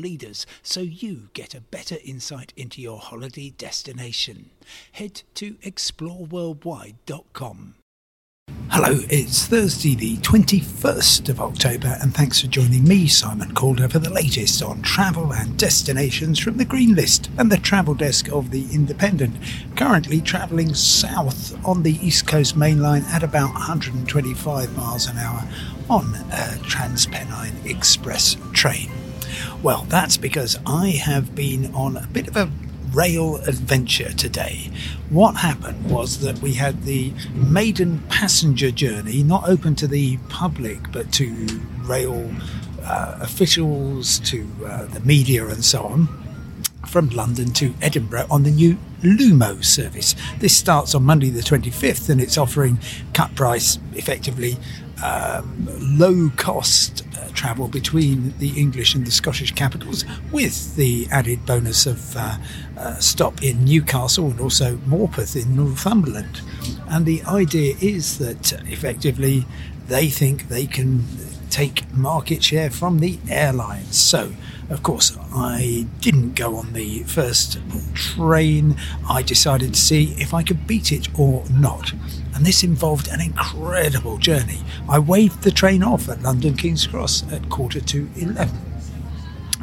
leaders so you get a better insight into your holiday destination. Head to exploreworldwide.com. Hello, it's Thursday, the 21st of October, and thanks for joining me, Simon Calder, for the latest on travel and destinations from the Green List and the travel desk of The Independent. Currently travelling south on the East Coast Main Line at about 125 miles an hour on a Transpennine Express train. Well, that's because I have been on a bit of a rail adventure today. What happened was that we had the maiden passenger journey, not open to the public, but to rail uh, officials, to uh, the media, and so on, from London to Edinburgh on the new Lumo service. This starts on Monday the 25th and it's offering cut price, effectively um, low cost uh, travel between the English and the Scottish capitals, with the added bonus of uh, uh, stop in Newcastle and also Morpeth in Northumberland. And the idea is that effectively they think they can take market share from the airlines. So, of course, I didn't go on the first train. I decided to see if I could beat it or not. And this involved an incredible journey. I waved the train off at London King's Cross at quarter to 11.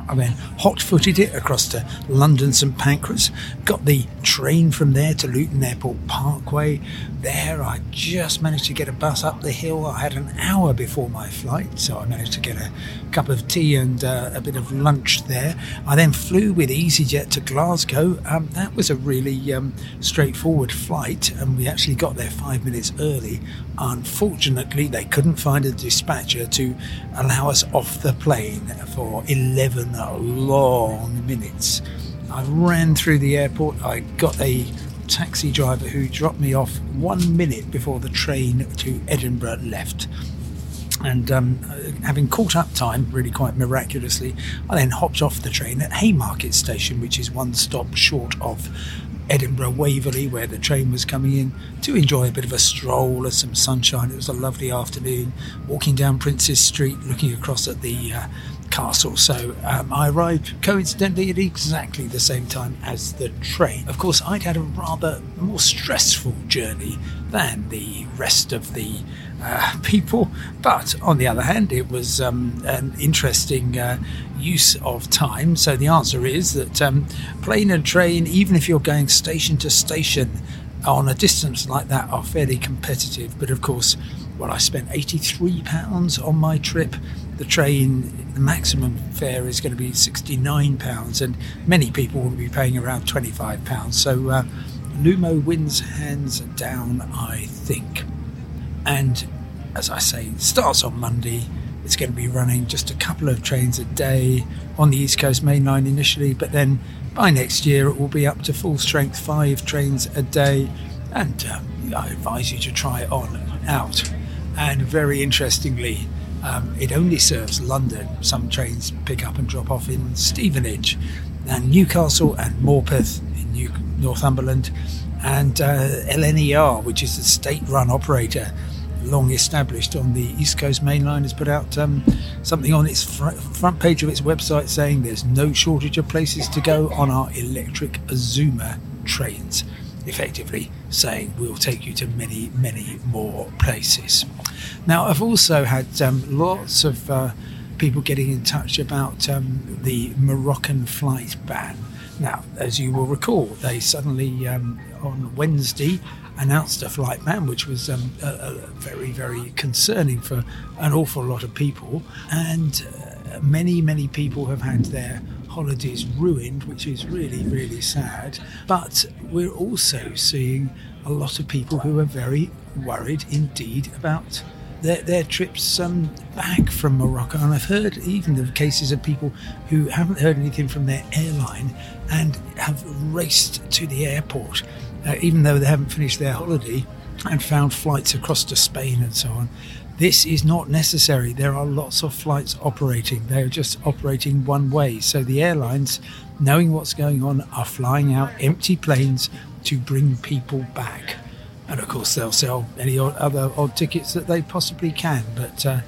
I then hot footed it across to London St Pancras, got the train from there to Luton Airport Parkway. There, I just managed to get a bus up the hill. I had an hour before my flight, so I managed to get a cup of tea and uh, a bit of lunch there. I then flew with EasyJet to Glasgow. Um, that was a really um, straightforward flight, and we actually got there five minutes early. Unfortunately, they couldn't find a dispatcher to allow us off the plane for 11 long minutes. I ran through the airport. I got a taxi driver who dropped me off one minute before the train to Edinburgh left. And um, having caught up time really quite miraculously, I then hopped off the train at Haymarket Station, which is one stop short of Edinburgh Waverley, where the train was coming in, to enjoy a bit of a stroll and some sunshine. It was a lovely afternoon, walking down Princes Street, looking across at the uh, castle. So um, I arrived coincidentally at exactly the same time as the train. Of course, I'd had a rather more stressful journey than the rest of the uh, people, but on the other hand, it was um, an interesting uh, use of time. So the answer is that um, plane and train, even if you're going station to station on a distance like that, are fairly competitive. But of course, well, I spent £83 on my trip. The train, the maximum fare is going to be £69, and many people will be paying around £25. So uh, Lumo wins hands down, I think. And as I say, it starts on Monday. It's going to be running just a couple of trains a day on the East Coast Main Line initially, but then by next year it will be up to full strength, five trains a day. And uh, I advise you to try it on out. And very interestingly, um, it only serves London. Some trains pick up and drop off in Stevenage, and Newcastle and Morpeth in New- Northumberland, and uh, LNER, which is a state-run operator, long established on the East Coast Main Line, has put out um, something on its fr- front page of its website saying there's no shortage of places to go on our electric Azuma trains effectively saying we'll take you to many, many more places. Now, I've also had um, lots of uh, people getting in touch about um, the Moroccan flight ban. Now, as you will recall, they suddenly um, on Wednesday announced a flight ban, which was um, very, very concerning for an awful lot of people. And uh, many, many people have had their holidays ruined, which is really, really sad. But we're also seeing a lot of people who are very worried indeed about their, their trips um, back from Morocco. And I've heard even of cases of people who haven't heard anything from their airline and have raced to the airport, uh, even though they haven't finished their holiday, and found flights across to Spain and so on. This is not necessary. There are lots of flights operating. They're just operating one way. So the airlines, knowing what's going on, are flying out empty planes to bring people back. And of course, they'll sell any other odd tickets that they possibly can. But uh,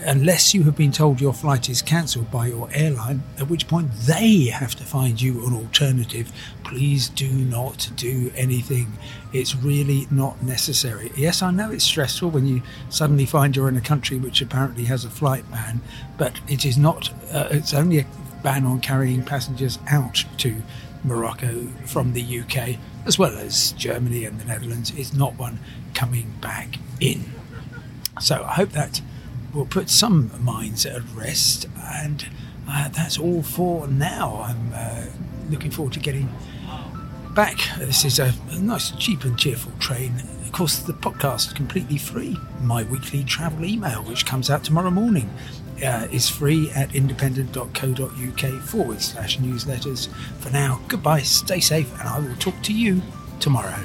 unless you have been told your flight is cancelled by your airline, at which point they have to find you an alternative, please do not do anything. It's really not necessary. Yes, I know it's stressful when you suddenly find you're in a country which apparently has a flight ban, but it is not, uh, it's only a ban on carrying passengers out to Morocco from the UK, as well as Germany and the Netherlands, It's not one coming back in. So I hope that will put some minds at rest, and uh, that's all for now. I'm uh, looking forward to getting back. This is a, a nice, cheap, and cheerful train. Of course, the podcast is completely free. My weekly travel email, which comes out tomorrow morning, uh, is free at independent.co.uk forward slash newsletters. For now, goodbye, stay safe, and I will talk to you tomorrow.